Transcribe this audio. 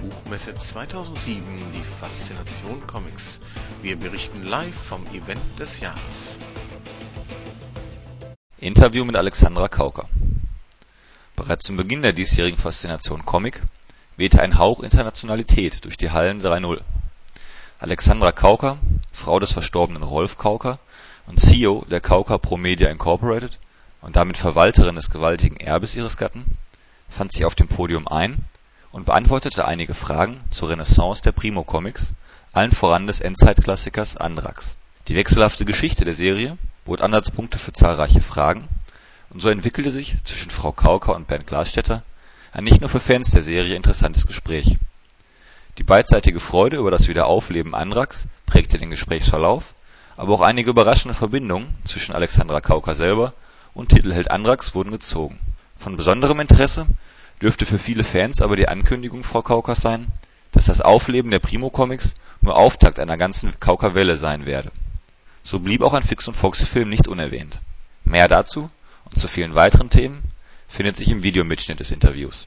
Buchmesse 2007 die Faszination Comics. Wir berichten live vom Event des Jahres. Interview mit Alexandra Kauker Bereits zu Beginn der diesjährigen Faszination Comic wehte ein Hauch Internationalität durch die Hallen 3.0. Alexandra Kauker, Frau des verstorbenen Rolf Kauker und CEO der Kauker Pro Media Inc. und damit Verwalterin des gewaltigen Erbes ihres Gatten, fand sich auf dem Podium ein und beantwortete einige Fragen zur Renaissance der Primo-Comics, allen voran des Endzeit-Klassikers Anthrax. Die wechselhafte Geschichte der Serie bot Ansatzpunkte für zahlreiche Fragen, und so entwickelte sich zwischen Frau Kauker und Bernd Glastetter ein nicht nur für Fans der Serie interessantes Gespräch. Die beidseitige Freude über das Wiederaufleben Anthrax prägte den Gesprächsverlauf, aber auch einige überraschende Verbindungen zwischen Alexandra Kauker selber und Titelheld Anthrax wurden gezogen. Von besonderem Interesse dürfte für viele Fans aber die Ankündigung Frau Kaukers sein, dass das Aufleben der Primo-Comics nur Auftakt einer ganzen Kauker-Welle sein werde. So blieb auch ein Fix-und-Foxy-Film nicht unerwähnt. Mehr dazu und zu vielen weiteren Themen findet sich im Videomitschnitt des Interviews